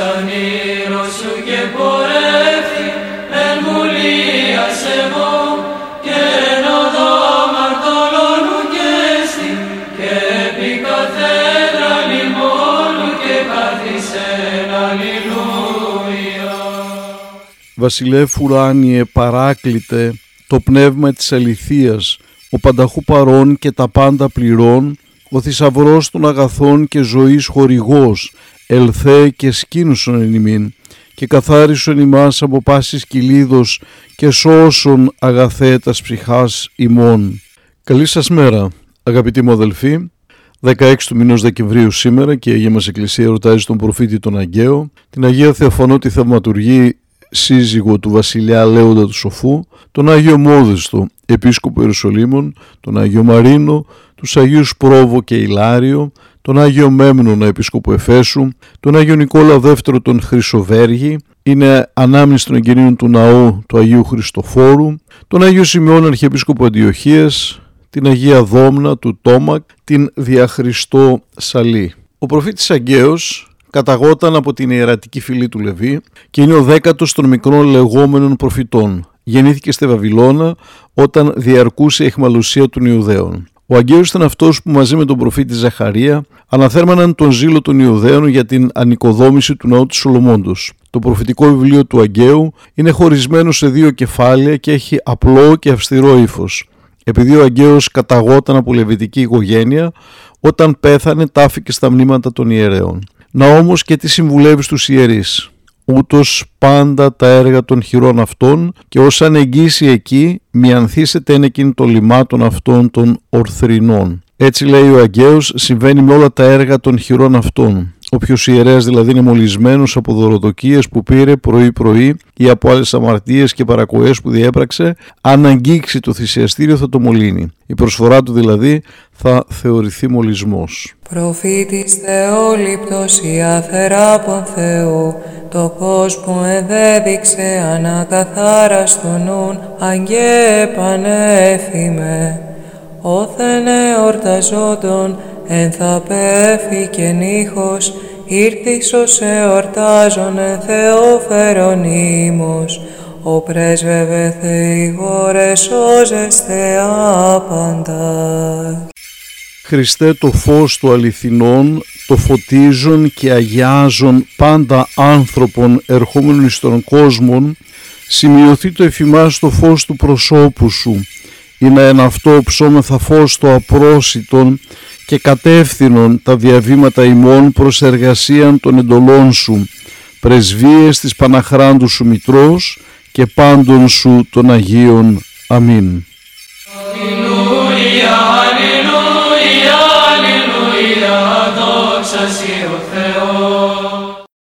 Μακάριος ανήρος σου και πορεύτη εν βουλίας εγώ και εν οδό μαρτωλώνου και στη και επί καθένα λιμόνου και καθισεν αλληλούια. Βασιλεύ ουράνιε παράκλητε το πνεύμα της αληθείας, ο πανταχού παρών και τα πάντα πληρών, ο θησαυρός των αγαθών και ζωής χορηγός, ελθέ και σκήνουσον εν ημίν, και καθάρισον ημάς από πάσης κυλίδος και σώσον αγαθέτας ψυχάς ημών. Καλή σας μέρα, αγαπητοί μου αδελφοί. 16 του μηνός Δεκεμβρίου σήμερα και η Αγία μας Εκκλησία ρωτάζει τον προφήτη τον Αγγαίο, την Αγία Θεοφανώτη Θαυματουργή σύζυγο του βασιλιά Λέοντα του Σοφού, τον Άγιο Μόδεστο, επίσκοπο Ιερουσαλήμων, τον Άγιο Μαρίνο, τους Αγίους Πρόβο και Ηλάριο, τον Άγιο Μέμνονα επίσκοπο Εφέσου, τον Άγιο Νικόλα Δεύτερο τον Χρυσοβέργη, είναι ανάμνηση των εγγενείων του ναού του Αγίου Χριστοφόρου, τον Άγιο Σημειών Αρχιεπίσκοπο Αντιοχίας, την Αγία Δόμνα του Τόμακ, την Διαχριστό Σαλή. Ο προφήτης Αγγαίος καταγόταν από την ιερατική φυλή του Λεβί και είναι ο δέκατος των μικρών λεγόμενων προφητών. Γεννήθηκε στη Βαβυλώνα όταν διαρκούσε η εχμαλουσία των Ιουδαίων. Ο Αγγέος ήταν αυτός που μαζί με τον προφήτη Ζαχαρία αναθέρμαναν τον ζήλο των Ιουδαίων για την ανοικοδόμηση του ναού του Σολομόντος. Το προφητικό βιβλίο του Αγγαίου είναι χωρισμένο σε δύο κεφάλαια και έχει απλό και αυστηρό ύφος. Επειδή ο Αγγέος καταγόταν από λεβητική οικογένεια, όταν πέθανε τάφηκε στα μνήματα των ιερέων. Να όμως και τι συμβουλεύεις στους ιερείς. Ούτως πάντα τα έργα των χειρών αυτών και ως ανεγγύσει εκεί μιανθήσετε εν εκείνη των λιμάτων αυτών των ορθρινών. Έτσι λέει ο Αγγέος συμβαίνει με όλα τα έργα των χειρών αυτών. Όποιος ιερέας δηλαδή είναι μολυσμένος από δωροδοκίες που πήρε πρωί-πρωί ή από άλλες αμαρτίες και παρακοές που διέπραξε, αν αγγίξει το θυσιαστήριο θα το μολύνει. Η προσφορά του δηλαδή θα θεωρηθεί μολυσμός. Προφήτης Θεόληπτος η αθεράπων Θεού, το κόσμο εδέδειξε ανακαθάραστον νουν, αγγέ πανέθιμε. Όθεν εορταζόντων εν θα πέφει και νύχος, ήρθις ως εορτάζον εν Θεόφερον ήμος, ο πρέσβευε Θεηγόρε σώζεστε άπαντα. Χριστέ το φως του αληθινών, το φωτίζουν και αγιάζουν πάντα άνθρωπον ερχόμενων εις τον κόσμο, σημειωθεί το εφημάς το φως του προσώπου σου, είναι ένα αυτό ψώμεθα φως το απρόσιτον και κατεύθυνον τα διαβήματα ημών προς εργασίαν των εντολών σου, πρεσβείες της Παναχράντου σου Μητρός και πάντων σου των Αγίων. Αμήν. Αλληλούια, αλληλούια,